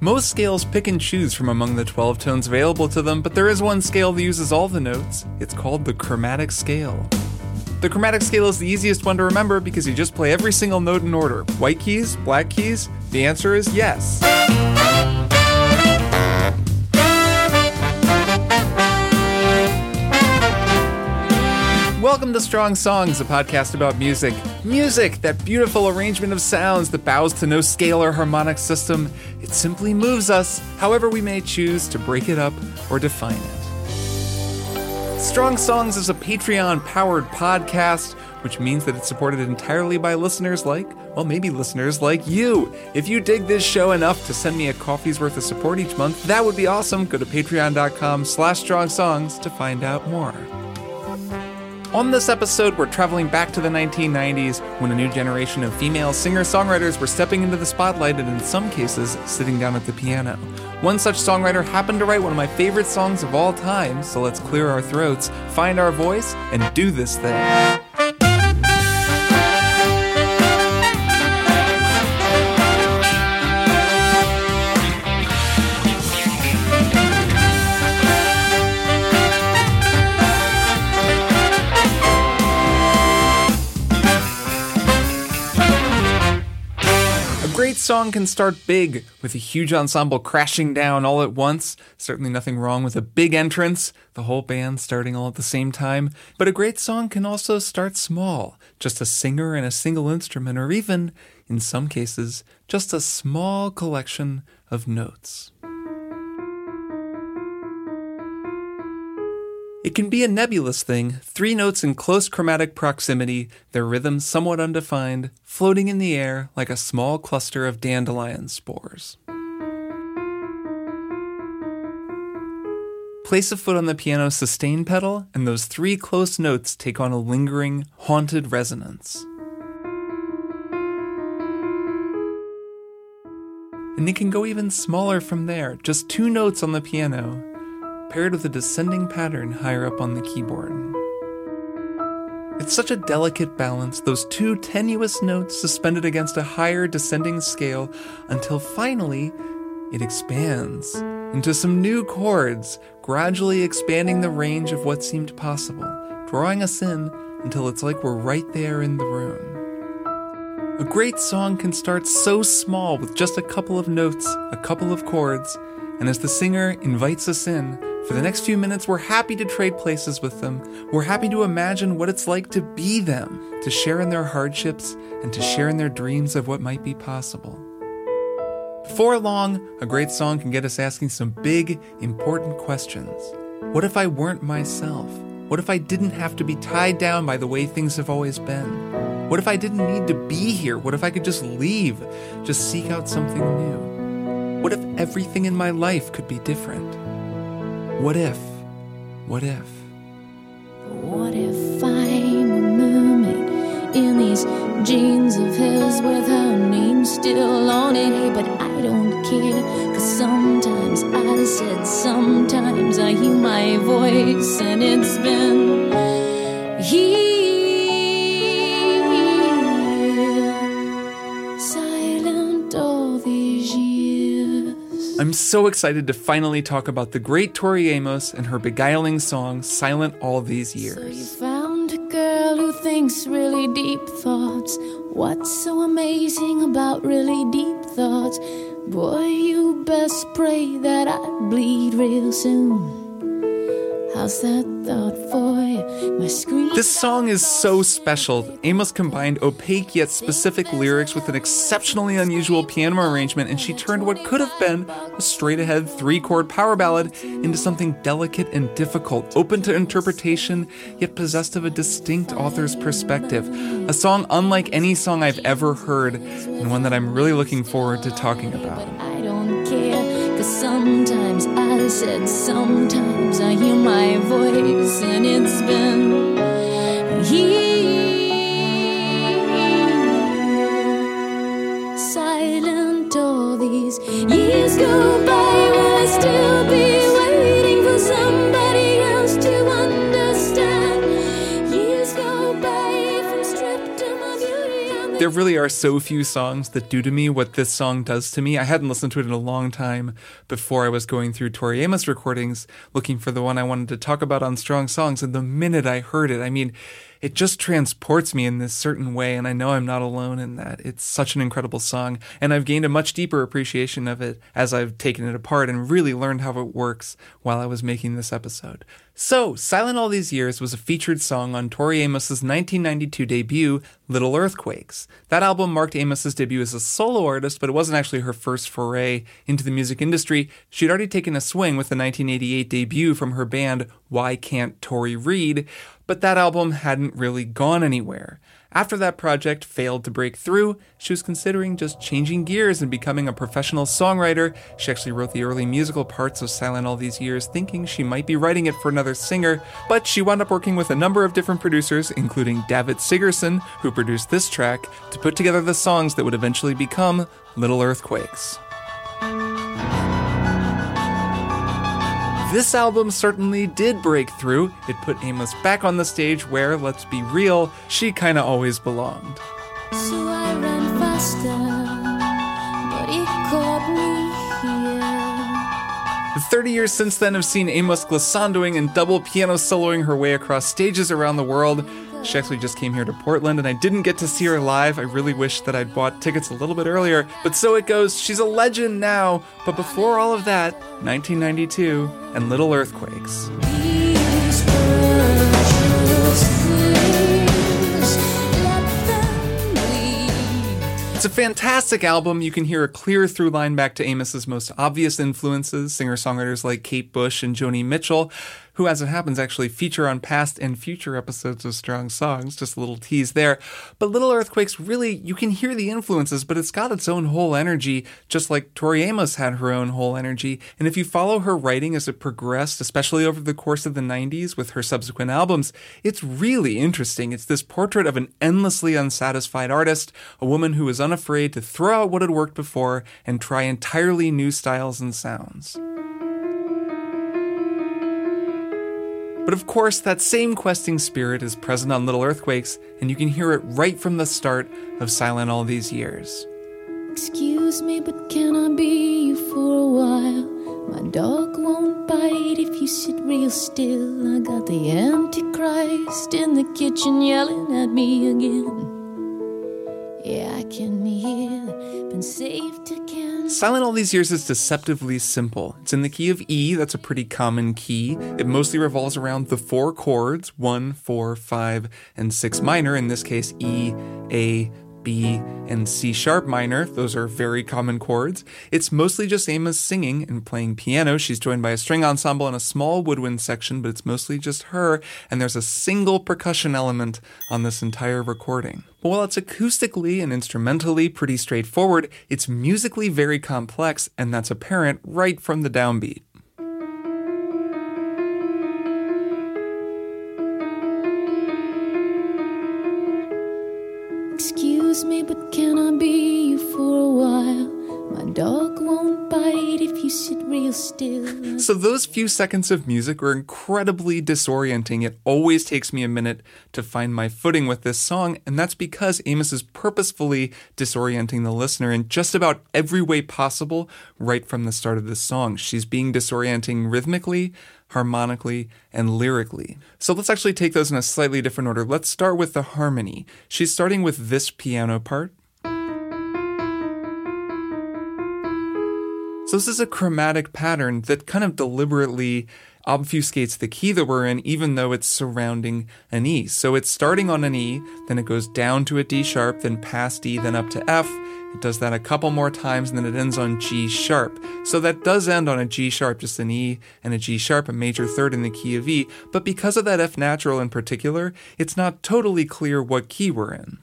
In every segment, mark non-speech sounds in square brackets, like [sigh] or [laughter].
Most scales pick and choose from among the 12 tones available to them, but there is one scale that uses all the notes. It's called the chromatic scale. The chromatic scale is the easiest one to remember because you just play every single note in order. White keys, black keys? The answer is yes. Welcome to Strong Songs, a podcast about music. Music, that beautiful arrangement of sounds that bows to no scale or harmonic system. It simply moves us, however we may choose to break it up or define it. Strong Songs is a Patreon powered podcast, which means that it's supported entirely by listeners like, well, maybe listeners like you. If you dig this show enough to send me a coffee's worth of support each month, that would be awesome. Go to patreon.com slash strong songs to find out more. On this episode, we're traveling back to the 1990s when a new generation of female singer songwriters were stepping into the spotlight and, in some cases, sitting down at the piano. One such songwriter happened to write one of my favorite songs of all time, so let's clear our throats, find our voice, and do this thing. Song can start big, with a huge ensemble crashing down all at once. Certainly nothing wrong with a big entrance, the whole band starting all at the same time. But a great song can also start small, just a singer and a single instrument, or even, in some cases, just a small collection of notes. It can be a nebulous thing, three notes in close chromatic proximity, their rhythm somewhat undefined, floating in the air like a small cluster of dandelion spores. Place a foot on the piano's sustain pedal, and those three close notes take on a lingering, haunted resonance. And it can go even smaller from there, just two notes on the piano, paired with a descending pattern higher up on the keyboard. It's such a delicate balance, those two tenuous notes suspended against a higher descending scale, until finally it expands into some new chords, gradually expanding the range of what seemed possible, drawing us in until it's like we're right there in the room. A great song can start so small with just a couple of notes, a couple of chords, and as the singer invites us in, for the next few minutes, we're happy to trade places with them. We're happy to imagine what it's like to be them, to share in their hardships, and to share in their dreams of what might be possible. Before long, a great song can get us asking some big, important questions. What if I weren't myself? What if I didn't have to be tied down by the way things have always been? What if I didn't need to be here? What if I could just leave, just seek out something new? What if everything in my life could be different? What if? What if? What if I'm a mermaid in these jeans of his with her name still on it? Hey, but I don't care, cause sometimes I said, sometimes I hear my voice, and it's been here. I'm so excited to finally talk about the great Tori Amos and her beguiling song, Silent All These Years. So you found a girl who thinks really deep thoughts. What's so amazing about really deep thoughts? Boy, you best pray that I bleed real soon. How's that thought for you? My screen. This song is so special. Amos combined opaque yet specific lyrics with an exceptionally unusual piano arrangement, and she turned what could have been a straight ahead three chord power ballad into something delicate and difficult, open to interpretation, yet possessed of a distinct author's perspective. A song unlike any song I've ever heard, and one that I'm really looking forward to talking about. Said, sometimes I hear my voice, and it's been here. Silent all these years go by, will I still be There really are so few songs that do to me what this song does to me. I hadn't listened to it in a long time before I was going through Tori Amos recordings looking for the one I wanted to talk about on Strong Songs. And the minute I heard it, I mean, it just transports me in this certain way, and I know I'm not alone in that. It's such an incredible song, and I've gained a much deeper appreciation of it as I've taken it apart and really learned how it works while I was making this episode. So, Silent All These Years was a featured song on Tori Amos's 1992 debut, Little Earthquakes. That album marked Amos's debut as a solo artist, but it wasn't actually her first foray into the music industry. She'd already taken a swing with the 1988 debut from her band Y Kant Tori Read, but that album hadn't really gone anywhere. After that project failed to break through, she was considering just changing gears and becoming a professional songwriter. She actually wrote the early musical parts of Silent all these years, thinking she might be writing it for another singer, but she wound up working with a number of different producers, including Davitt Sigerson, who produced this track, to put together the songs that would eventually become Little Earthquakes. This album certainly did break through. It put Amos back on the stage where, let's be real, she kinda always belonged. So 30 years since then have seen Amos glissandoing and double piano soloing her way across stages around the world. She actually just came here to Portland, and I didn't get to see her live. I really wish that I'd bought tickets a little bit earlier, but so it goes. She's a legend now. But before all of that, 1992 and Little Earthquakes. A fantastic album. You can hear a clear through line back to Amos's most obvious influences, singer-songwriters like Kate Bush and Joni Mitchell, who, as it happens, actually feature on past and future episodes of Strong Songs. Just a little tease there. But Little Earthquakes, really, you can hear the influences, but it's got its own whole energy, just like Tori Amos had her own whole energy. And if you follow her writing as it progressed, especially over the course of the 90s with her subsequent albums, it's really interesting. It's this portrait of an endlessly unsatisfied artist, a woman who is unafraid to throw out what had worked before and try entirely new styles and sounds. But of course, that same questing spirit is present on Little Earthquakes, and you can hear it right from the start of Silent All These Years. Excuse me, but can I be you for a while? My dog won't bite if you sit real still. I got the Antichrist in the kitchen yelling at me again. Yeah, I can been saved again. Silent All These Years is deceptively simple. It's in the key of E, that's a pretty common key. It mostly revolves around the four chords one, four, five, and 6 minor, in this case, E, A, B, and C sharp minor. Those are very common chords. It's mostly just Amos singing and playing piano. She's joined by a string ensemble and a small woodwind section, but it's mostly just her, and there's a single percussion element on this entire recording. But while it's acoustically and instrumentally pretty straightforward, it's musically very complex, and that's apparent right from the downbeat. So, those few seconds of music are incredibly disorienting. It always takes me a minute to find my footing with this song, and that's because Amos is purposefully disorienting the listener in just about every way possible right from the start of this song. She's being disorienting rhythmically, harmonically, and lyrically. So, let's actually take those in a slightly different order. Let's start with the harmony. She's starting with this piano part. So this is a chromatic pattern that kind of deliberately obfuscates the key that we're in, even though it's surrounding an E. So it's starting on an E, then it goes down to a D sharp, then past E, then up to F. It does that a couple more times, and then it ends on G sharp. So that does end on a G sharp, just an E and a G sharp, a major third in the key of E. But because of that F natural in particular, it's not totally clear what key we're in.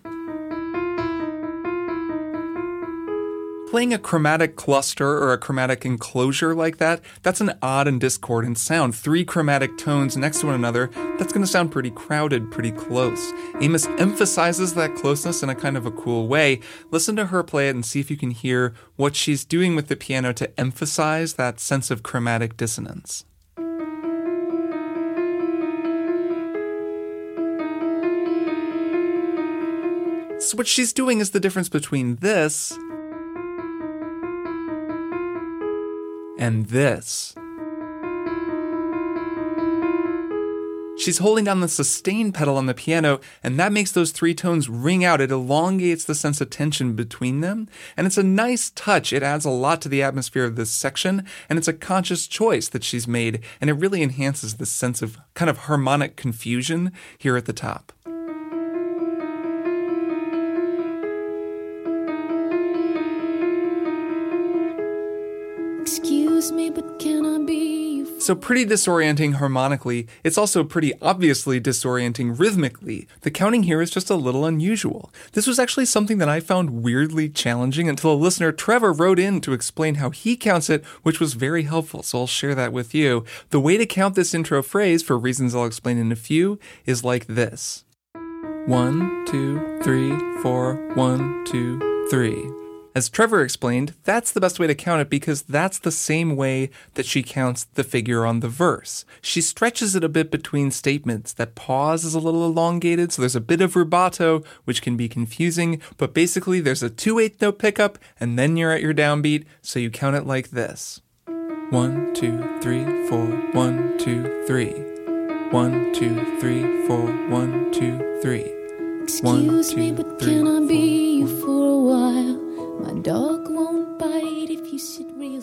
Playing a chromatic cluster or a chromatic enclosure like that, that's an odd and discordant sound. Three chromatic tones next to one another, that's going to sound pretty crowded, pretty close. Amos emphasizes that closeness in a kind of a cool way. Listen to her play it and see if you can hear what she's doing with the piano to emphasize that sense of chromatic dissonance. So, what she's doing is the difference between this and this. She's holding down the sustain pedal on the piano, and that makes those three tones ring out. It elongates the sense of tension between them, and it's a nice touch. It adds a lot to the atmosphere of this section, and it's a conscious choice that she's made, and it really enhances the sense of kind of harmonic confusion here at the top. So, pretty disorienting harmonically, it's also pretty obviously disorienting rhythmically. The counting here is just a little unusual. This was actually something that I found weirdly challenging until a listener, Trevor, wrote in to explain how he counts it, which was very helpful, so I'll share that with you. The way to count this intro phrase, for reasons I'll explain in a few, is like this one, two, three, four, one, two, three. As Trevor explained, that's the best way to count it because that's the same way that she counts the figure on the verse. She stretches it a bit between statements. That pause is a little elongated, so there's a bit of rubato, which can be confusing, but basically there's a 2 8 note pickup, and then you're at your downbeat, so you count it like this one, two, three, four, one, two, three. One, two, three, four, one, two, three. One, Excuse me, but three, can I be you for a while?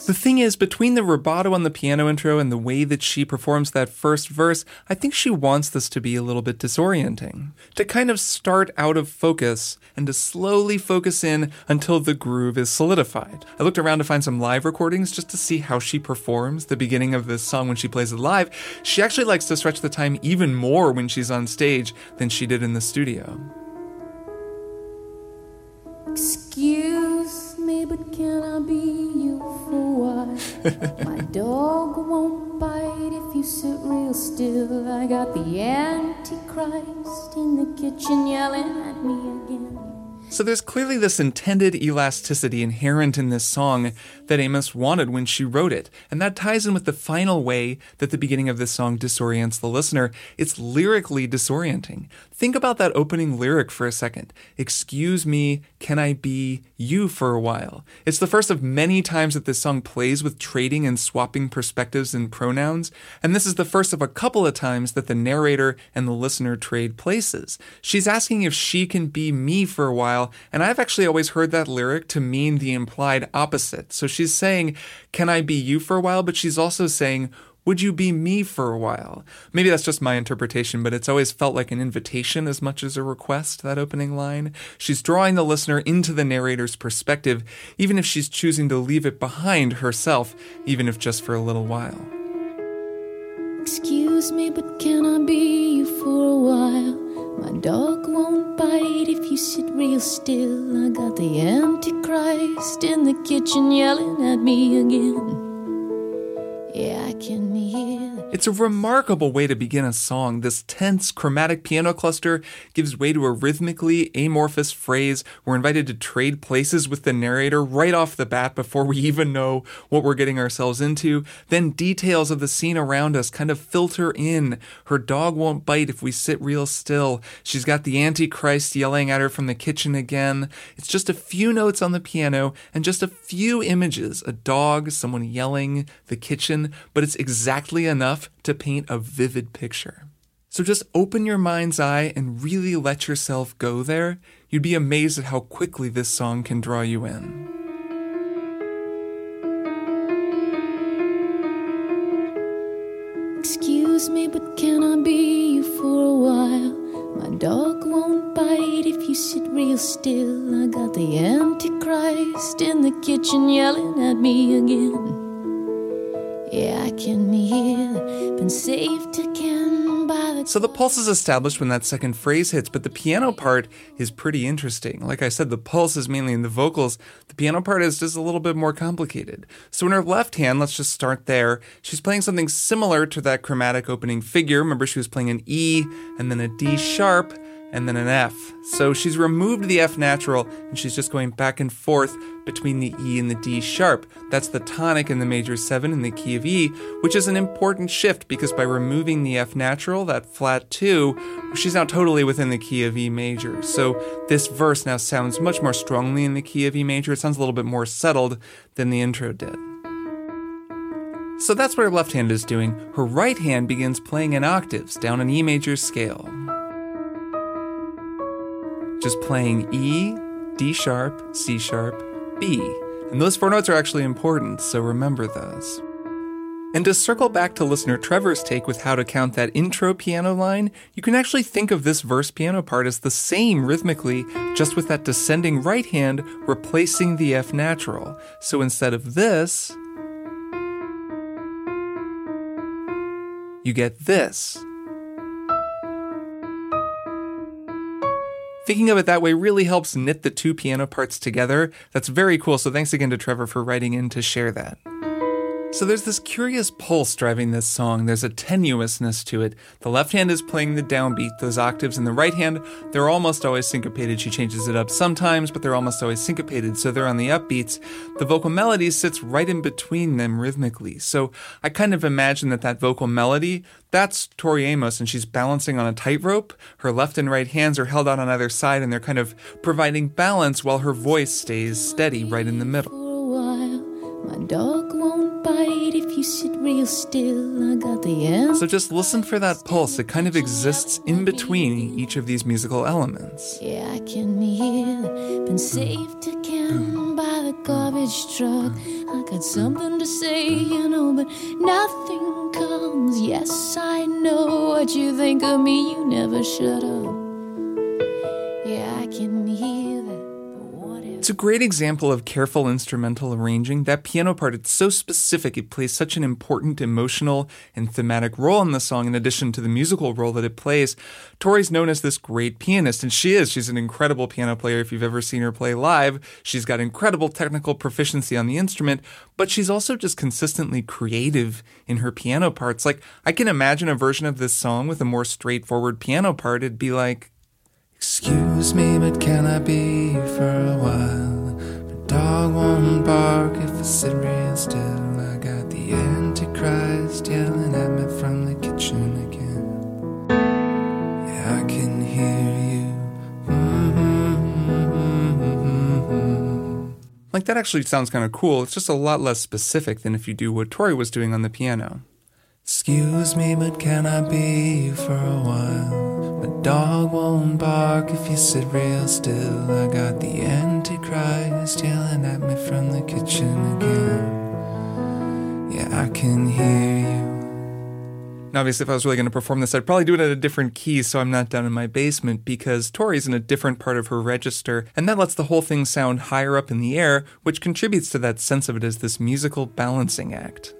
The thing is, between the rubato on the piano intro and the way that she performs that first verse, I think she wants this to be a little bit disorienting. To kind of start out of focus and to slowly focus in until the groove is solidified. I looked around to find some live recordings just to see how she performs the beginning of this song when she plays it live. She actually likes to stretch the time even more when she's on stage than she did in the studio. Excuse me, but can I be you for while? [laughs] My dog won't bite if you sit real still. I got the Antichrist in the kitchen yelling at me again. So there's clearly this intended elasticity inherent in this song that Amos wanted when she wrote it. And that ties in with the final way that the beginning of this song disorients the listener. It's lyrically disorienting. Think about that opening lyric for a second. Excuse me, can I be you for a while? It's the first of many times that this song plays with trading and swapping perspectives and pronouns. And this is the first of a couple of times that the narrator and the listener trade places. She's asking if she can be me for a while, and I've actually always heard that lyric to mean the implied opposite. So she's saying, Can I be you for a while? But she's also saying, would you be me for a while? Maybe that's just my interpretation, but it's always felt like an invitation as much as a request, that opening line. She's drawing the listener into the narrator's perspective, even if she's choosing to leave it behind herself, even if just for a little while. Excuse me, but can I be you for a while? My dog won't bite if you sit real still. I got the Antichrist in the kitchen yelling at me again. Yeah, I can hear. It's a remarkable way to begin a song. This tense, chromatic piano cluster gives way to a rhythmically amorphous phrase. We're invited to trade places with the narrator right off the bat before we even know what we're getting ourselves into. Then details of the scene around us kind of filter in. Her dog won't bite if we sit real still. She's got the Antichrist yelling at her from the kitchen again. It's just a few notes on the piano and just a few images a dog, someone yelling, the kitchen, but it's exactly enough to paint a vivid picture. So just open your mind's eye and really let yourself go there. You'd be amazed at how quickly this song can draw you in. Excuse me, but can I be you for a while? My dog won't bite if you sit real still. I got the Antichrist in the kitchen yelling at me again. Yeah, I can hear. Been saved again by the. So the pulse is established when that second phrase hits, but the piano part is pretty interesting. Like I said, the pulse is mainly in the vocals. The piano part is just a little bit more complicated. So in her left hand, let's just start there. She's playing something similar to that chromatic opening figure. Remember, she was playing an E and then a D sharp and then an F. So she's removed the F natural and she's just going back and forth between the E and the D sharp. That's the tonic in the major 7 in the key of E, which is an important shift because by removing the F natural, that flat 2, she's now totally within the key of E major. So this verse now sounds much more strongly in the key of E major. It sounds a little bit more settled than the intro did. So that's what her left hand is doing. Her right hand begins playing in octaves down an E major scale just playing E, D sharp, C sharp, B. And those four notes are actually important, so remember those. And to circle back to listener Trevor's take with how to count that intro piano line, you can actually think of this verse piano part as the same rhythmically, just with that descending right hand replacing the F natural. So instead of this, you get this. Thinking of it that way really helps knit the two piano parts together. That's very cool, so thanks again to Trevor for writing in to share that. So there's this curious pulse driving this song. There's a tenuousness to it. The left hand is playing the downbeat, those octaves, and the right hand, they're almost always syncopated. She changes it up sometimes, but they're almost always syncopated, so they're on the upbeats. The vocal melody sits right in between them rhythmically. So I kind of imagine that that vocal melody, that's Tori Amos, and she's balancing on a tightrope. Her left and right hands are held out on either side, and they're kind of providing balance while her voice stays steady right in the middle. You sit real still. I got the answer. So just listen for that pulse. It kind of exists in between each of these musical elements. Yeah, I can hear. Been saved again by the garbage truck. I got something to say, you know, but nothing comes. Yes, I know what you think of me. You never shut up. It's a great example of careful instrumental arranging. That piano part, it's so specific. It plays such an important emotional and thematic role in the song, in addition to the musical role that it plays. Tori's known as this great pianist, and she is. She's an incredible piano player. If you've ever seen her play live, she's got incredible technical proficiency on the instrument, but she's also just consistently creative in her piano parts. Like, I can imagine a version of this song with a more straightforward piano part. It'd be like, Excuse me, but can I be for a while? My dog won't bark if I sit real still. I got the Antichrist yelling at me from the kitchen again. Yeah, I can hear you. Mm-hmm. Like that actually sounds kind of cool. It's just a lot less specific than if you do what Tori was doing on the piano. Excuse me, but can I be for a while? My dog won't bark if you sit real still. I got the Antichrist yelling at me from the kitchen again. Yeah, I can hear you. Now, obviously, if I was really going to perform this, I'd probably do it at a different key so I'm not down in my basement because Tori's in a different part of her register, and that lets the whole thing sound higher up in the air, which contributes to that sense of it as this musical balancing act.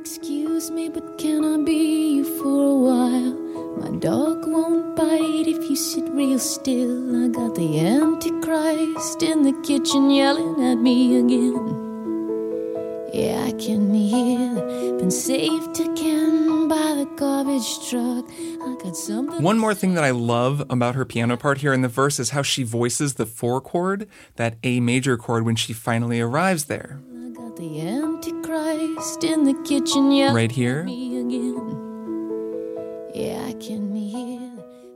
Excuse me, but can I be you for a while? My dog won't bite if you sit real still. I got the Antichrist in the kitchen yelling at me again. Yeah, I can hear. Been saved again by the garbage truck. I got something. One more thing that I love about her piano part here in the verse is how she voices the four chord, that A major chord, when she finally arrives there. I got the Antichrist in the kitchen yelling Right here. Yeah, I can hear.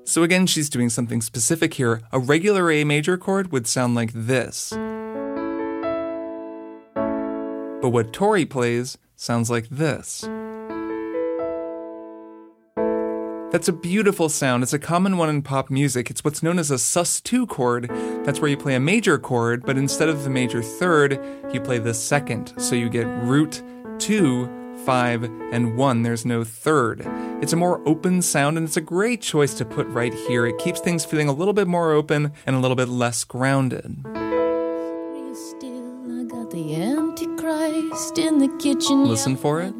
So again, she's doing something specific here. A regular A major chord would sound like this. But what Tori plays sounds like this. That's a beautiful sound. It's a common one in pop music. It's what's known as a sus2 chord. That's where you play a major chord, but instead of the major third, you play the second. So you get root, two, five, and one. There's no third. It's a more open sound, and it's a great choice to put right here. It keeps things feeling a little bit more open and a little bit less grounded. Still, I got the Antichrist in the kitchen. Listen for it.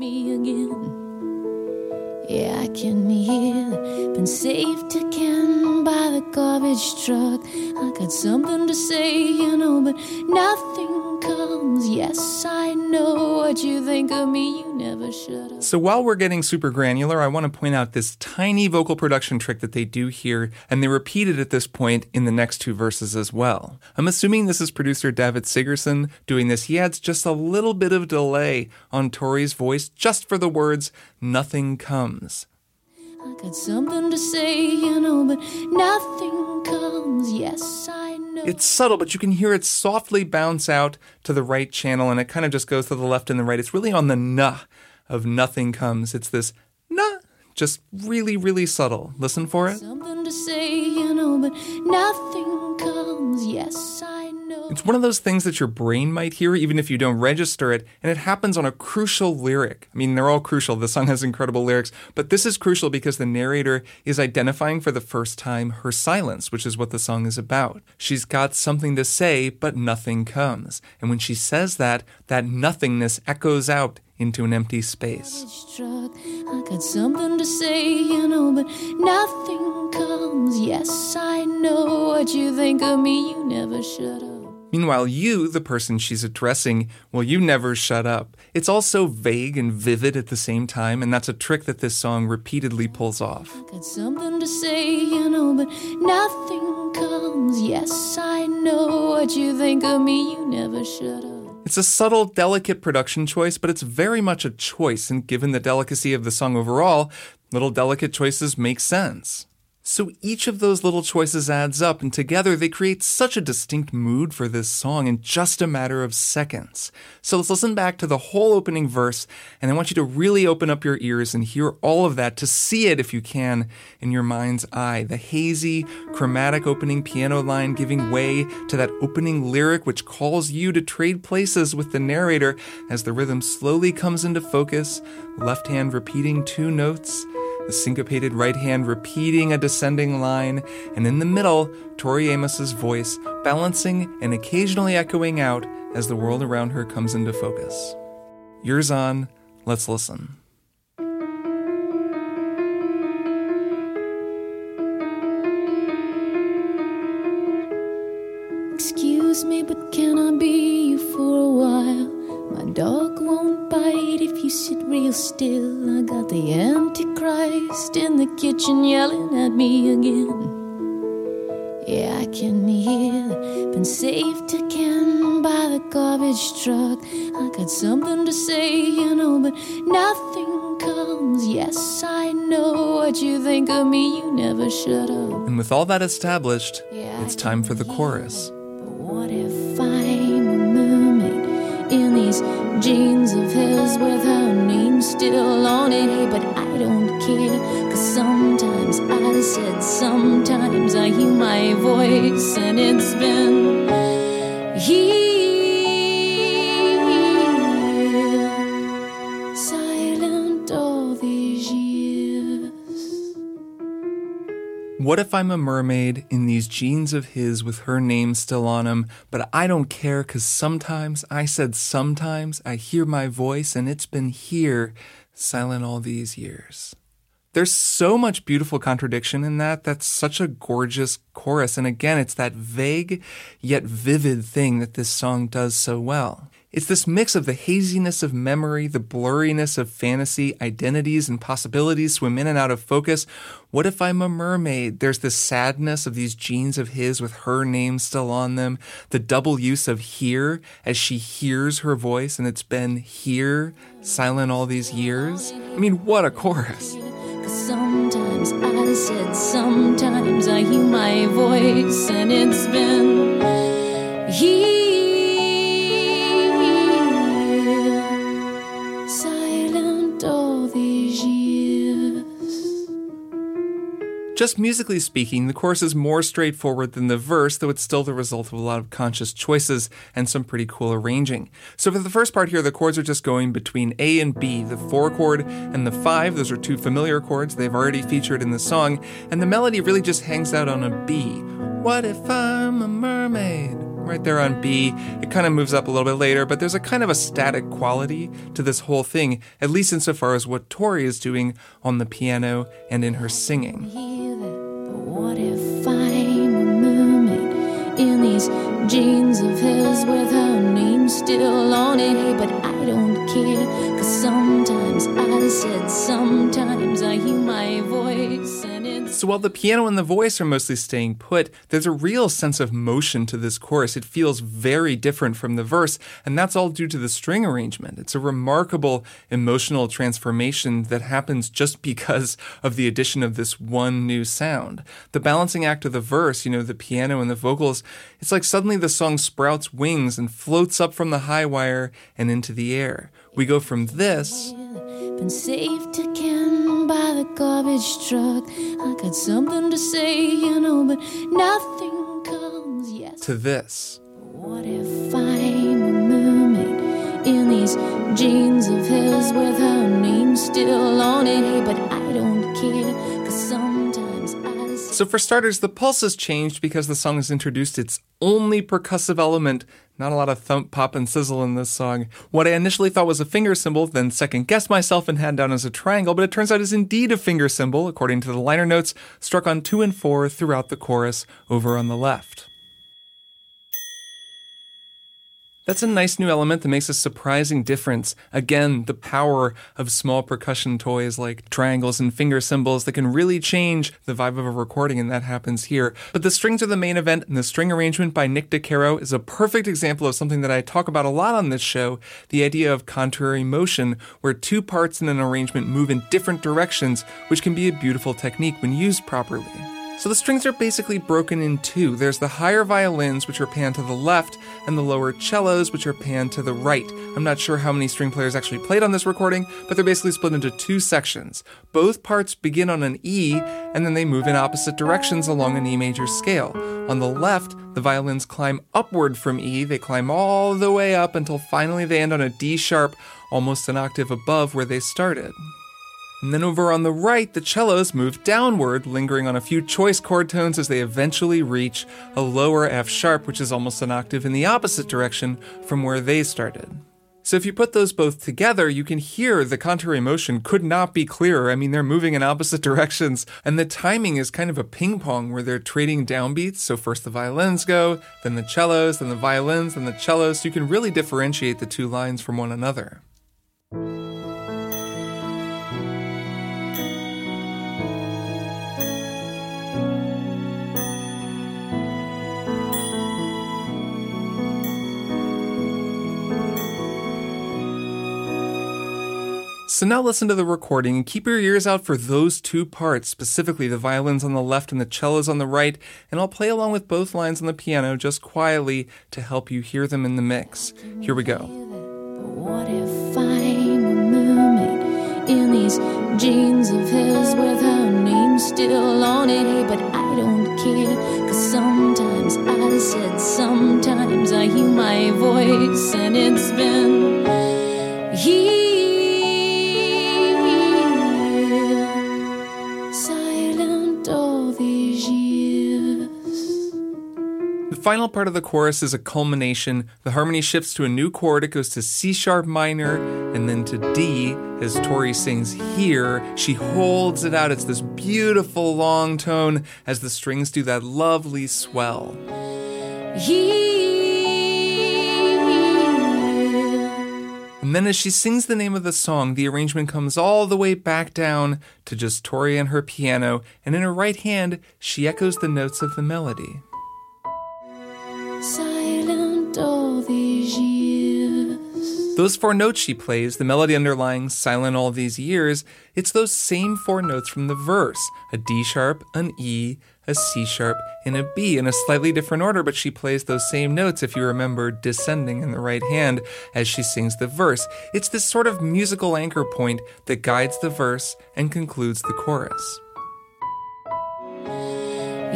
Yeah, I can hear. Been saved again by the garbage truck. I got something to say, you know, but nothing comes. Yes, I know what you think of me, you never should. So while we're getting super granular, I want to point out this tiny vocal production trick that they do here, and they repeat it at this point in the next two verses as well. I'm assuming this is producer Davitt Sigerson doing this. He adds just a little bit of delay on Tori's voice just for the words, nothing comes. I got something to say, you know, but nothing comes. Yes, I know. It's subtle, but you can hear it softly bounce out to the right channel, and it kind of just goes to the left and the right. It's really on the nah of nothing comes. It's this nah, just really, really subtle. Listen for it. Something to say, you know, but nothing comes. Yes, I. It's one of those things that your brain might hear even if you don't register it, and it happens on a crucial lyric. I mean, they're all crucial. The song has incredible lyrics, but this is crucial because the narrator is identifying for the first time her silence, which is what the song is about. She's got something to say, but nothing comes. And when she says that, that nothingness echoes out into an empty space. I got something to say, you know, but nothing comes. Yes, I know what you think of me, you never should have. Meanwhile, you, the person she's addressing, well, you never shut up. It's all so vague and vivid at the same time, and that's a trick that this song repeatedly pulls off. Got something to say, you know, but nothing comes. Yes, I know what you think of me, you never should have. It's a subtle, delicate production choice, but it's very much a choice, and given the delicacy of the song overall, little delicate choices make sense. So each of those little choices adds up, and together they create such a distinct mood for this song in just a matter of seconds. So let's listen back to the whole opening verse, and I want you to really open up your ears and hear all of that to see it, if you can, in your mind's eye. The hazy, chromatic opening piano line giving way to that opening lyric, which calls you to trade places with the narrator as the rhythm slowly comes into focus, left hand repeating two notes the syncopated right hand repeating a descending line, and in the middle, Tori Amos's voice balancing and occasionally echoing out as the world around her comes into focus. Yours on, let's listen. Excuse me, but can I be you for a while? Dog won't bite if you sit real still. I got the Antichrist in the kitchen yelling at me again. Yeah, I can hear. Been saved again by the garbage truck. I got something to say, you know, but nothing comes. Yes, I know what you think of me. You never should have. And with all that established, Yeah, it's time for the hear chorus. But what if I'm a mermaid in these jeans of his with her name still on it? But I don't care. Cause sometimes I said, sometimes I hear my voice, and it's been here, What if I'm a mermaid in these jeans of his with her name still on 'em, but I don't care 'cause sometimes, I said sometimes, I hear my voice and it's been here, silent all these years. There's so much beautiful contradiction in that. That's such a gorgeous chorus. And again, it's that vague yet vivid thing that this song does so well. It's this mix of the haziness of memory, the blurriness of fantasy, identities and possibilities swim in and out of focus. What if I'm a mermaid? There's this sadness of these jeans of his with her name still on them. The double use of here as she hears her voice and it's been here, silent all these years. I mean, what a chorus. Sometimes I said, sometimes I hear my voice, and it's been here, Just musically speaking, the chorus is more straightforward than the verse, though it's still the result of a lot of conscious choices and some pretty cool arranging. So for the first part here, the chords are just going between A and B, the four chord and the five. Those are two familiar chords they've already featured in the song, and the melody really just hangs out on a B. What if I'm a mermaid? Right there on B. It kind of moves up a little bit later, but there's a kind of a static quality to this whole thing, at least insofar as what Tori is doing on the piano and in her singing. What if I'm a mermaid in these jeans of his with her name still on it? But I don't care. sometimes I said, sometimes I hear my voice and it's. So while the piano and the voice are mostly staying put, there's a real sense of motion to this chorus. It feels very different from the verse, and that's all due to the string arrangement. It's a remarkable emotional transformation that happens just [laughs] because of the addition of this one new sound. The balancing act of the verse, you know, the piano and the vocals, it's like suddenly the song sprouts wings and floats up from the high wire and into the air. We go from this Been saved again by the garbage truck. I got something to say, you know, but nothing comes. Yes. to this. What if I'm a mermaid in these jeans of his with her name still on it? But I don't care, cause sometimes I. So, for starters, the pulse has changed because the song has introduced its only percussive element. Not a lot of thump, pop, and sizzle in this song. What I initially thought was a finger cymbal, then second guessed myself and had down as a triangle, but it turns out is indeed a finger cymbal, according to the liner notes, struck on two and four throughout the chorus over on the left. That's a nice new element that makes a surprising difference. Again, the power of small percussion toys like triangles and finger cymbals that can really change the vibe of a recording, and that happens here. But the strings are the main event, and the string arrangement by Nick DeCaro is a perfect example of something that I talk about a lot on this show the idea of contrary motion, where two parts in an arrangement move in different directions, which can be a beautiful technique when used properly. So the strings are basically broken in two. There's the higher violins, which are panned to the left, and the lower cellos, which are panned to the right. I'm not sure how many string players actually played on this recording, but they're basically split into two sections. Both parts begin on an E, and then they move in opposite directions along an E major scale. On the left, the violins climb upward from E, they climb all the way up until finally they end on a D sharp, almost an octave above where they started. And then over on the right, the cellos move downward, lingering on a few choice chord tones as they eventually reach a lower F sharp, which is almost an octave in the opposite direction from where they started. So if you put those both together, you can hear the contrary motion could not be clearer. I mean, they're moving in opposite [laughs] directions, and the timing is kind of a ping pong where they're trading downbeats. So first the violins go, then the cellos, then the violins, then the cellos. So you can really differentiate the two lines from one another. So now listen to the recording and keep your ears out for those two parts, specifically the violins on the left and the cellos on the right, and I'll play along with both lines on the piano just quietly to help you hear them in the mix. Here we go. What if I'm a mermaid in these jeans of his with her name still on it? But I don't care, cause sometimes I said, sometimes I hear my voice, and it's been final part of the chorus is a culmination. The harmony shifts to a new chord. It goes to C sharp minor and then to D as Tori sings here. She holds it out. It's this beautiful long tone as the strings do that lovely swell. And then as she sings the name of the song, the arrangement comes all the way back down to just Tori and her piano, and in her right hand, she echoes the notes of the melody. Silent all these years. Those four notes she plays, the melody underlying Silent All These Years, it's those same four notes from the verse a D sharp, an E, a C sharp, and a B in a slightly different order, but she plays those same notes if you remember descending in the right hand as she sings the verse. It's this sort of musical anchor point that guides the verse and concludes the chorus.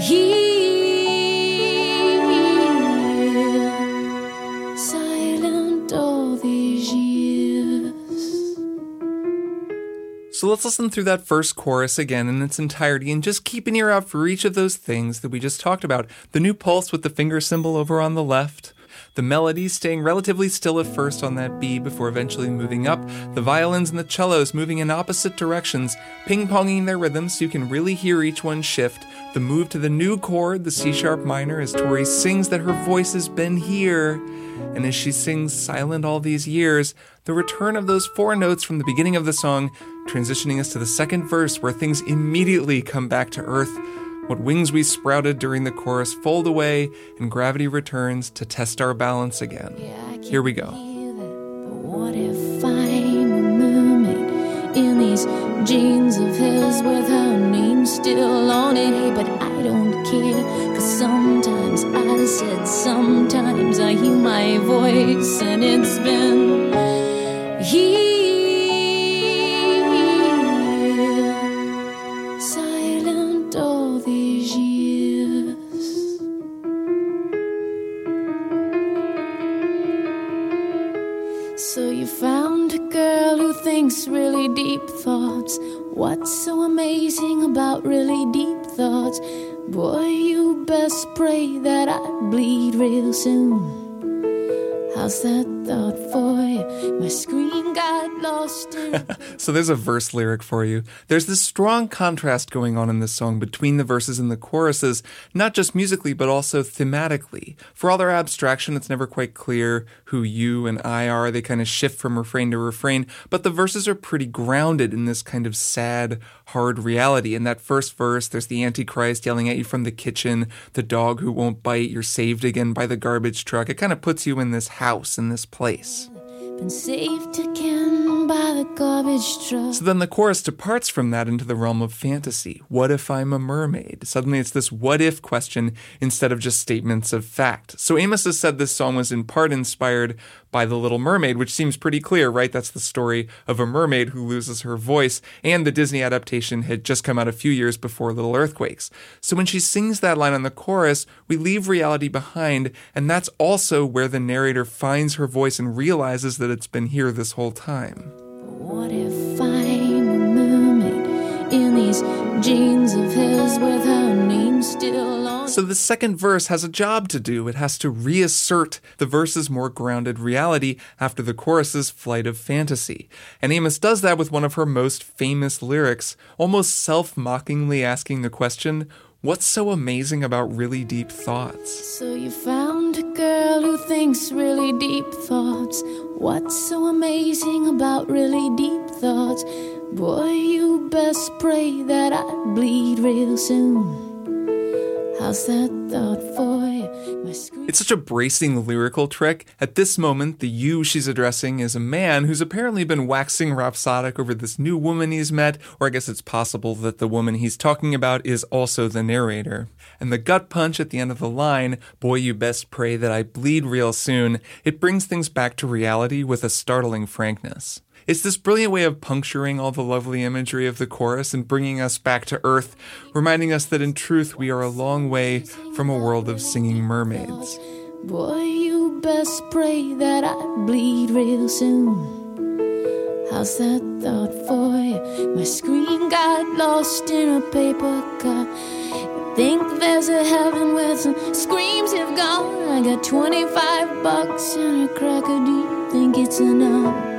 Here, So let's listen through that first chorus again in its entirety and just keep an ear out for each of those things that we just talked about. The new pulse with the finger cymbal over on the left. The melody staying relatively still at first on that B before eventually moving up. The violins and the cellos moving in opposite directions, ping ponging their rhythms so you can really hear each one shift. The move to the new chord, the C sharp minor, as Tori sings that her voice has been here. And as she sings silent all these years, the return of those four notes from the beginning of the song, transitioning us to the second verse where things immediately come back to earth. What wings we sprouted during the chorus fold away, and gravity returns to test our balance again. Here we go. What if I'm a mermaid in these jeans of his with her name still on it? But I don't care, cause sometimes I said, sometimes I hear my voice, and it's been here, about really deep thoughts? Boy, you best pray that I bleed real soon. How's that thought for you? My got lost. [laughs] So there's a verse lyric for you. There's this strong contrast going on in this song between the verses and the choruses, not just musically, but also thematically. For all their abstraction, it's never quite clear who you and I are. They kind of shift from refrain to refrain, but the verses are pretty grounded in this kind of sad, hard reality. In that first verse, there's the Antichrist yelling at you from the kitchen, the dog who won't bite, you're saved again by the garbage truck. It kind of puts you in this house, in this place. Been saved again by the. So then the chorus departs from that into the realm of fantasy. What if I'm a mermaid? Suddenly it's this what if question instead of just statements of fact. So Amos has said this song was in part inspired by The Little Mermaid, which seems pretty clear, right? That's the story of a mermaid who loses her voice, and the Disney adaptation had just come out a few years before Little Earthquakes. So when she sings that line on the chorus, we leave reality behind, and that's also where the narrator finds her voice and realizes that it's been here this whole time. What if I'm a mermaid in these jeans of his with her name still on? So the second verse has a job to do. It has to reassert the verse's more grounded reality after the chorus's flight of fantasy. And Amos does that with one of her most famous lyrics, almost self mockingly asking the question, What's so amazing about really deep thoughts? So you found a girl who thinks really deep thoughts. What's so amazing about really deep thoughts? Boy, you best pray that I bleed real soon. How's that thought for you? It's such a bracing lyrical trick. At this moment, the you she's addressing is a man who's apparently been waxing rhapsodic over this new woman he's met, or I guess it's possible that the woman he's talking about is also the narrator. And the gut punch at the end of the line, boy, you best pray that I bleed real soon, it brings things back to reality with a startling frankness. It's this brilliant way of puncturing all the lovely imagery of the chorus and bringing us back to earth, reminding us that in truth we are a long way from a world of singing mermaids. Boy, you best pray that I bleed real soon. How's that thought for you? My screen got lost in a paper cup. Think there's a heaven where some screams have gone. I got 25 bucks and a crack of deep. Think it's enough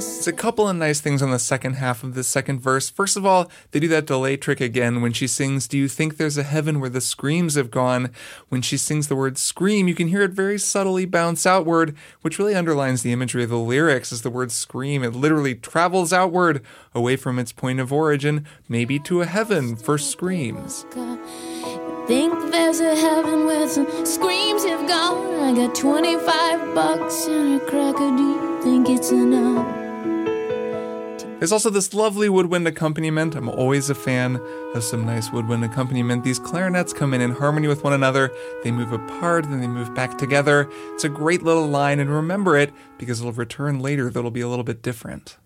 us. There's a couple of nice things on the second half of the second verse. First of all, they do that delay trick again when she sings, Do you think there's a heaven where the screams have gone? When she sings the word scream, you can hear it very subtly bounce outward, which really underlines the imagery of the lyrics as the word scream. It literally travels outward away from its point of origin, maybe to a heaven for screams. Think there's a heaven where some screams have gone. I got 25 bucks and a crack of deep. Think it's enough. There's also this lovely woodwind accompaniment. I'm always a fan of some nice woodwind accompaniment. These clarinets come in in harmony with one another. They move apart, then they move back together. It's a great little line, and remember it because it'll return later that'll be a little bit different.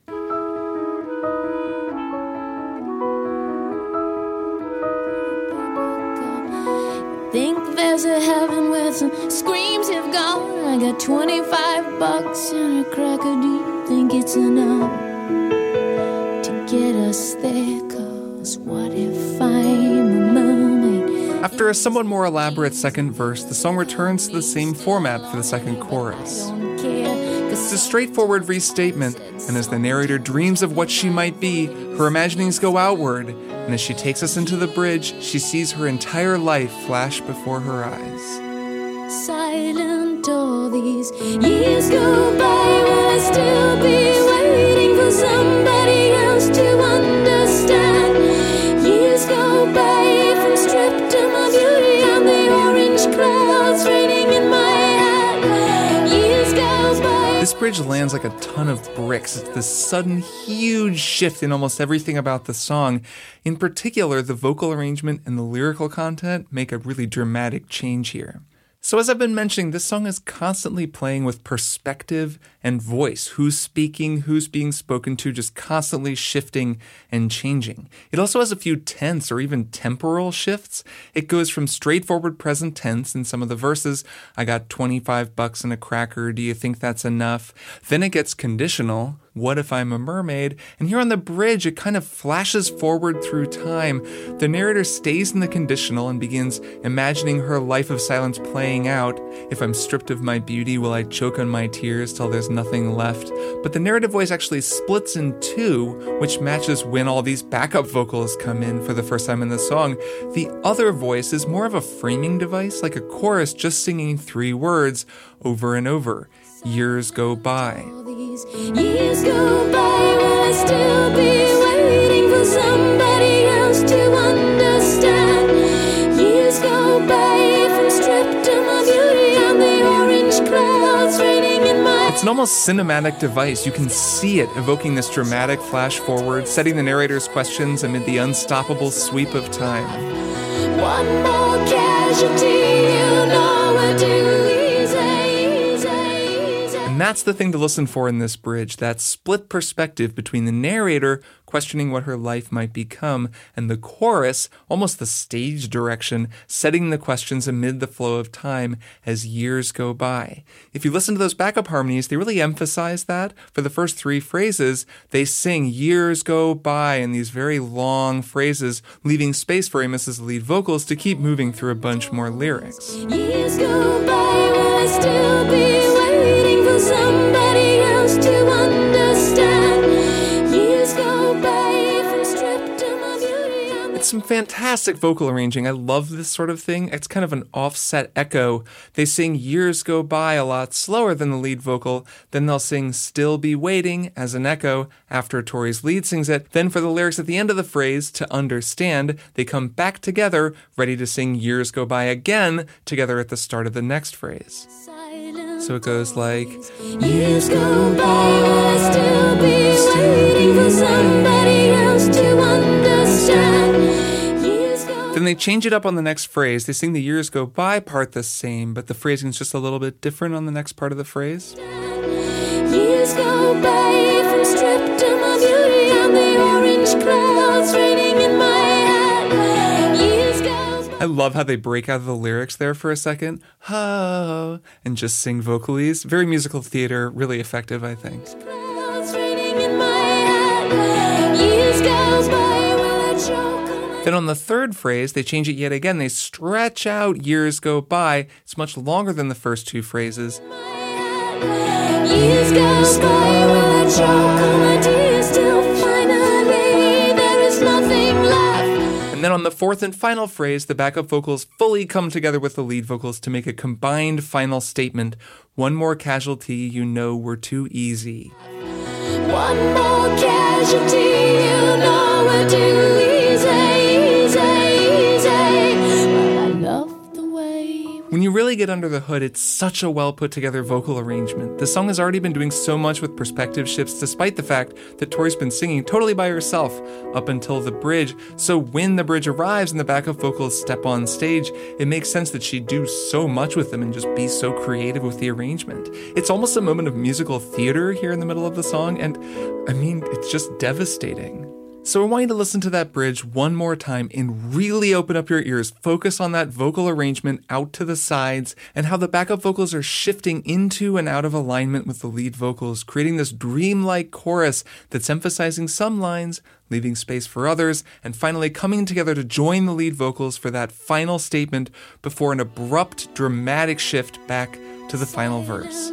Think there's a heaven where some screams have gone. I got 25 bucks and a crack of deep. Think it's enough get us there. Cause what if I'm a mermaid? After a somewhat more elaborate second verse, the song returns to the same format for the second chorus. It's a straightforward restatement, and as the narrator dreams of what she might be, her imaginings go outward, and as she takes us into the bridge, she sees her entire life flash before her eyes. silent all these years go by will I still be waiting bridge lands like a ton of bricks. It's this sudden, huge shift in almost everything about the song. In particular, the vocal arrangement and the lyrical content make a really dramatic change here. So, as I've been mentioning, this song is constantly playing with perspective and voice. Who's speaking, who's being spoken to, just constantly shifting and changing. It also has a few tense or even temporal shifts. It goes from straightforward present tense in some of the verses I got 25 bucks and a cracker, do you think that's enough? Then it gets conditional. What if I'm a mermaid? And here on the bridge, it kind of flashes forward through time. The narrator stays in the conditional and begins imagining her life of silence playing out. If I'm stripped of my beauty, will I choke on my tears till there's nothing left? But the narrative voice actually splits in two, which matches when all these backup vocals come in for the first time in the song. The other voice is more of a framing device, like a chorus just singing three words over and over. Years go by. Years go by, an almost cinematic device. You can see it evoking this dramatic flash forward, setting the narrator's questions amid the unstoppable sweep of time. One more casualty, you know And that's the thing to listen for in this bridge that split perspective between the narrator questioning what her life might become and the chorus, almost the stage direction, setting the questions amid the flow of time as years go by. If you listen to those backup harmonies, they really emphasize that. For the first three phrases, they sing years go by in these very long phrases, leaving space for Amos's lead vocals to keep moving through a bunch more lyrics. Some fantastic vocal arranging. I love this sort of thing. It's kind of an offset echo. They sing years go by a lot slower than the lead vocal. Then they'll sing still be waiting as an echo after Tori's lead sings it. Then for the lyrics at the end of the phrase to understand, they come back together, ready to sing years go by again together at the start of the next phrase. silent. So it goes like Years go by, I still be waiting for somebody else to understand? Then they change it up on the next phrase. They sing the years go by part the same, but the phrasing's just a little bit different on the next part of the phrase. Years go by from stripped to my beauty and the orange clouds raining I love how they break out of the lyrics there for a second. Oh, and just sing vocalies. Very musical theater, really effective, I think. Clouds raining in my head. Years go by, will I choke on my Then on the third phrase, they change it yet again. They stretch out years go by. It's much longer than the first two phrases. Then on the fourth and final phrase, the backup vocals fully come together with the lead vocals to make a combined final statement. One more casualty, you know we're too easy. One more casualty, you know we're too easy, When you really get under the hood, it's such a well put together vocal arrangement. The song has already been doing so much with perspective shifts, despite the fact that Tori's been singing totally by herself up until the bridge. So when the bridge arrives and the backup vocals step on stage, it makes sense that she'd do so much with them and just be so creative with the arrangement. It's almost a moment of musical theater here in the middle of the song, and I mean, it's just devastating. So I want you to listen to that bridge one more time and really open up your ears. Focus on that vocal arrangement out to the sides and how the backup vocals are shifting into and out of alignment with the lead vocals, creating this dreamlike chorus that's emphasizing some lines, leaving space for others, and finally coming together to join the lead vocals for that final statement before an abrupt, dramatic shift back to the final verse.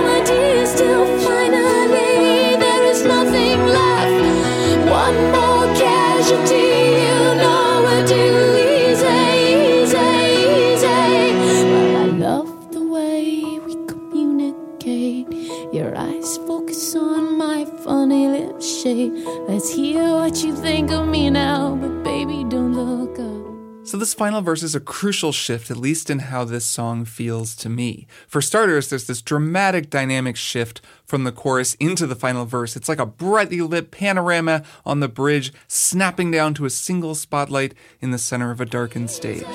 shade. Let's hear what you think of me now, but baby, don't look up. So, this final verse is a crucial shift, at least in how this song feels to me. For starters, there's this dramatic dynamic shift from the chorus into the final verse. It's like a brightly lit panorama on the bridge, snapping down to a single spotlight in the center of a darkened stage.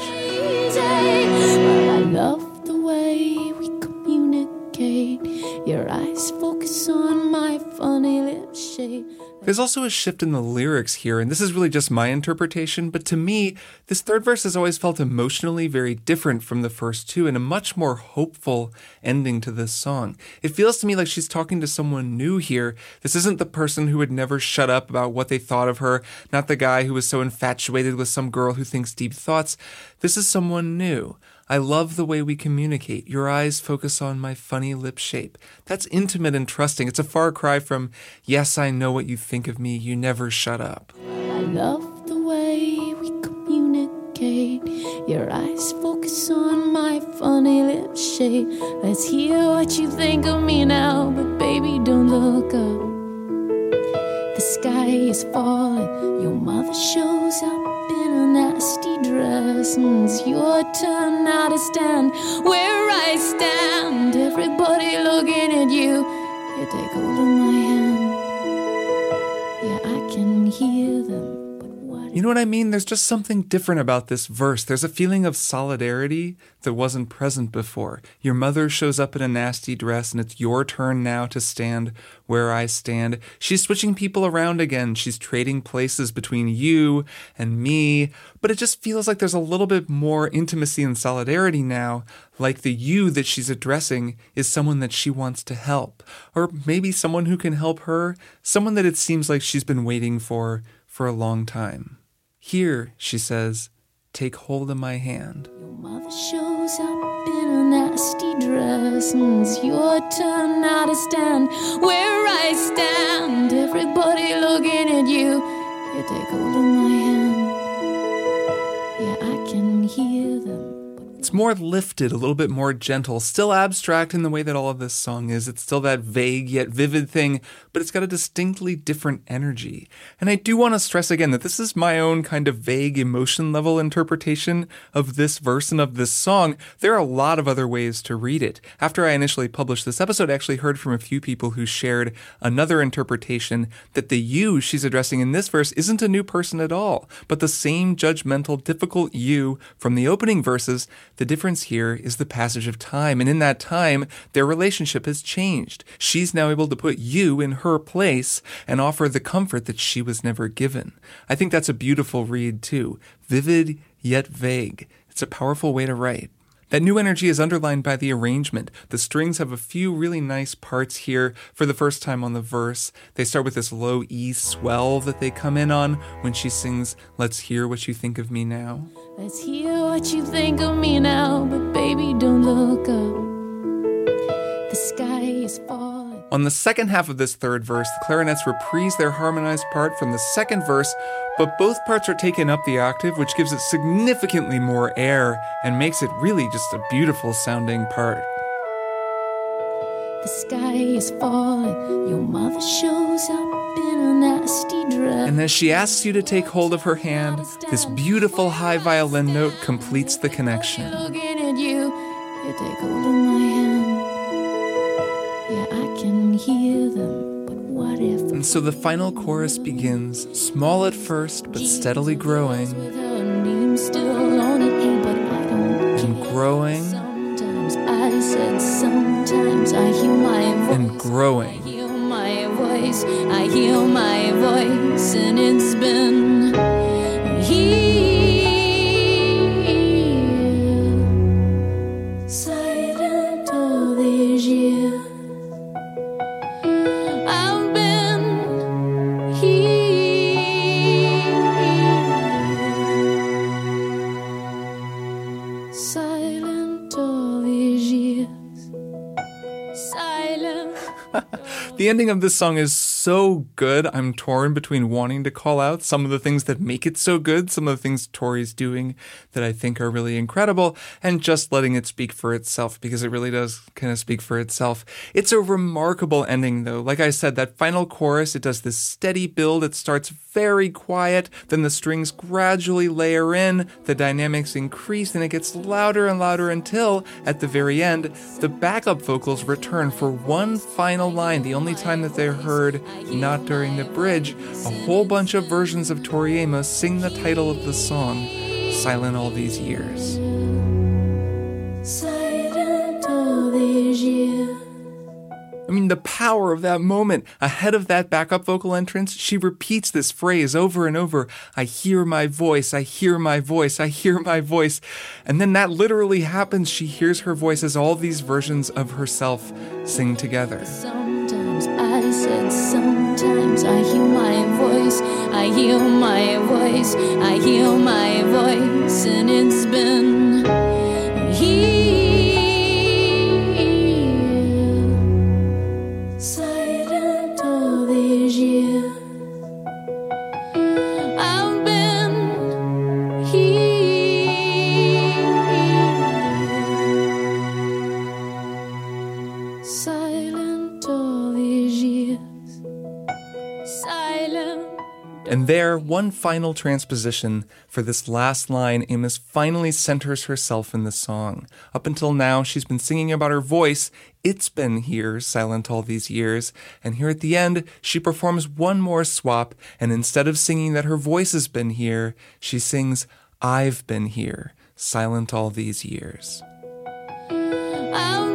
Your eyes focus on my funny lip shade. There's also a shift in the lyrics here, and this is really just my interpretation, but to me, this third verse has always felt emotionally very different from the first two and a much more hopeful ending to this song. It feels to me like she's talking to someone new here. This isn't the person who would never shut up about what they thought of her, not the guy who was so infatuated with some girl who thinks deep thoughts. This is someone new. I love the way we communicate. Your eyes focus on my funny lip shape. That's intimate and trusting. It's a far cry from, yes, I know what you think of me. You never shut up. I love the way we communicate. Your eyes focus on my funny lip shape. Let's hear what you think of me now, but baby, don't look up. The sky is falling. Your mother shows up nasty dress, and it's your turn now to stand where I stand. Everybody looking at you. You take hold of my hand. Yeah, I can hear them. You know what I mean? There's just something different about this verse. There's a feeling of solidarity that wasn't present before. Your mother shows up in a nasty dress, and it's your turn now to stand where I stand. She's switching people around again. She's trading places between you and me. But it just feels like there's a little bit more intimacy and solidarity now. Like the you that she's addressing is someone that she wants to help. Or maybe someone who can help her. Someone that it seems like she's been waiting for for a long time. Here, she says, take hold of my hand. Your mother shows up in a nasty dress, and it's your turn now to stand where I stand. Everybody looking at you. You take hold of my more lifted, a little bit more gentle, still abstract in the way that all of this song is. It's still that vague yet vivid thing, but it's got a distinctly different energy. And I do want to stress again that this is my own kind of vague emotion level interpretation of this verse and of this song. There are a lot of other ways to read it. After I initially published this episode, I actually heard from a few people who shared another interpretation that the you she's addressing in this verse isn't a new person at all, but the same judgmental, difficult you from the opening verses the difference here is the passage of time, and in that time, their relationship has changed. She's now able to put you in her place and offer the comfort that she was never given. I think that's a beautiful read, too. Vivid yet vague. It's a powerful way to write. That new energy is underlined by the arrangement. The strings have a few really nice parts here for the first time on the verse. They start with this low E swell that they come in on when she sings, Let's Hear What You Think of Me Now. Let's hear what you think of me now, but baby, don't look up. The sky. On the second half of this third verse, the clarinets reprise their harmonized part from the second verse, but both parts are taken up the octave, which gives it significantly more air and makes it really just a beautiful sounding part. The sky is falling. Your mother shows up in a nasty dress. And as she asks you to take hold of her hand, this beautiful high violin note completes the connection. Looking at you, you take hold of my hand. Yeah, I can hear them, but what if And so the final chorus begins, small at first, but steadily growing with her still on it? But I don't and growing Sometimes I said sometimes I hear my voice. and growing. hear my voice, I hear my voice, and it's been the ending of this song is so good. I'm torn between wanting to call out some of the things that make it so good, some of the things Tori's doing that I think are really incredible, and just letting it speak for itself because it really does kind of speak for itself. It's a remarkable ending, though. Like I said, that final chorus, it does this steady build. It starts very quiet, then the strings gradually layer in, the dynamics increase, and it gets louder and louder until, at the very end, the backup vocals return for one final line, the only time that they're heard not during the bridge. A whole bunch of versions of Tori Amos sing the title of the song, Silent All These Years. Silent all these years. I mean, the power of that moment. Ahead of that backup vocal entrance, she repeats this phrase over and over I hear my voice, I hear my voice, I hear my voice. And then that literally happens. She hears her voice as all these versions of herself sing together. Hear my voice, I hear my voice, and it's been And there, one final transposition for this last line, Amos finally centers herself in the song. Up until now, she's been singing about her voice. It's been here, silent all these years. And here at the end, she performs one more swap, and instead of singing that her voice has been here, she sings, I've been here, silent all these years. I've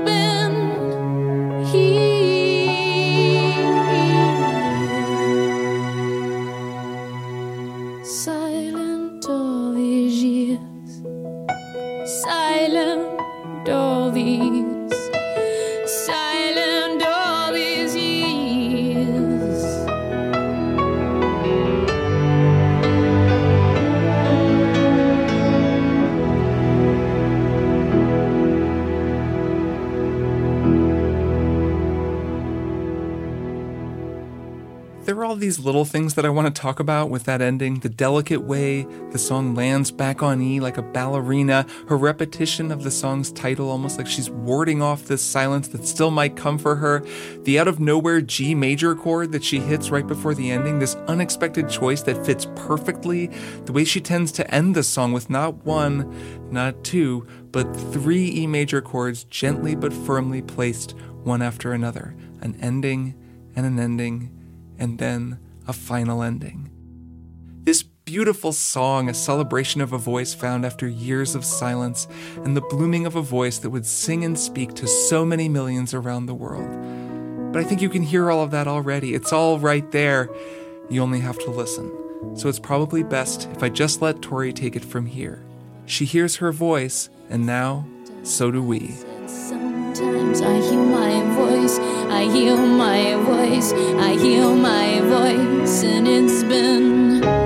are all these little things that I want to talk about with that ending. The delicate way the song lands back on E like a ballerina, her repetition of the song's title, almost like she's warding off this silence that still might come for her, the out of nowhere G major chord that she hits right before the ending, this unexpected choice that fits perfectly, the way she tends to end the song with not one, not two, but three E major chords gently but firmly placed one after another, an ending and an ending and then a final ending. This beautiful song, a celebration of a voice found after years of silence, and the blooming of a voice that would sing and speak to so many millions around the world. But I think you can hear all of that already. It's all right there. You only have to listen. So it's probably best if I just let Tori take it from here. She hears her voice, and now, so do we. Sometimes I hear my I hear my voice, I hear my voice, and it's been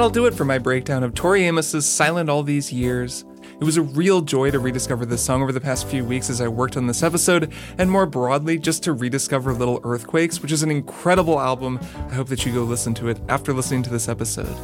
that'll do it for my breakdown of Tori Amos's Silent All These Years. It was a real joy to rediscover this song over the past few weeks as I worked on this episode, and more broadly, just to rediscover Little Earthquakes, which is an incredible album. I hope that you go listen to it after listening to this episode.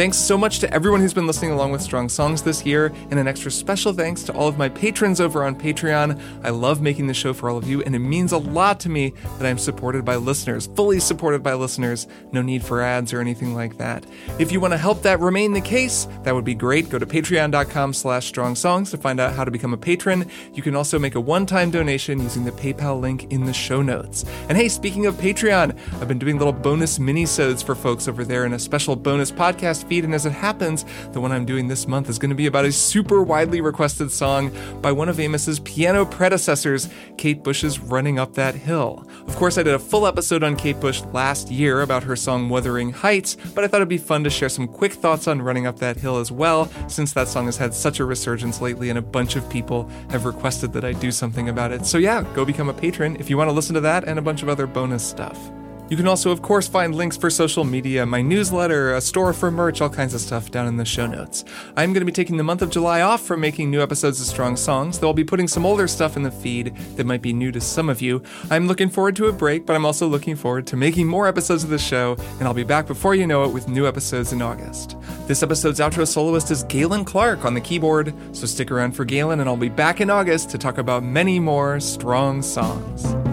Thanks so much to everyone who's been listening along with Strong Songs this year, and an extra special thanks to all of my patrons over on Patreon. I love making the show for all of you, and it means a lot to me that I'm supported by listeners, fully supported by listeners. No need for ads or anything like that. If you want to help that remain the case, that would be great. Go to patreon.com slash strong songs to find out how to become a patron. You can also make a one-time donation using the PayPal link in the show notes. And hey, speaking of Patreon, I've been doing little bonus mini-sodes for folks over there in a special bonus podcast feed, and as it happens, the one I'm doing this month is going to be about a super widely requested song by one of Amos's piano predecessors, Kate Bush's Running Up That Hill. Of course, I did a full episode on Kate Bush last year about her song Wuthering Heights, but I thought it'd be fun to share some quick thoughts on Running Up That Hill as well, since that song has had such a resurgence lately and a bunch of people have requested that I do something about it. So yeah, go become a patron if you want to listen to that and a bunch of other bonus stuff. You can also, of course, find links for social media, my newsletter, a store for merch, all kinds of stuff down in the show notes. I'm going to be taking the month of July off from making new episodes of Strong Songs, though I'll be putting some older stuff in the feed that might be new to some of you. I'm looking forward to a break, but I'm also looking forward to making more episodes of the show, and I'll be back before you know it with new episodes in August. This episode's outro soloist is Galen Clark on the keyboard, so stick around for Galen, and I'll be back in August to talk about many more strong songs.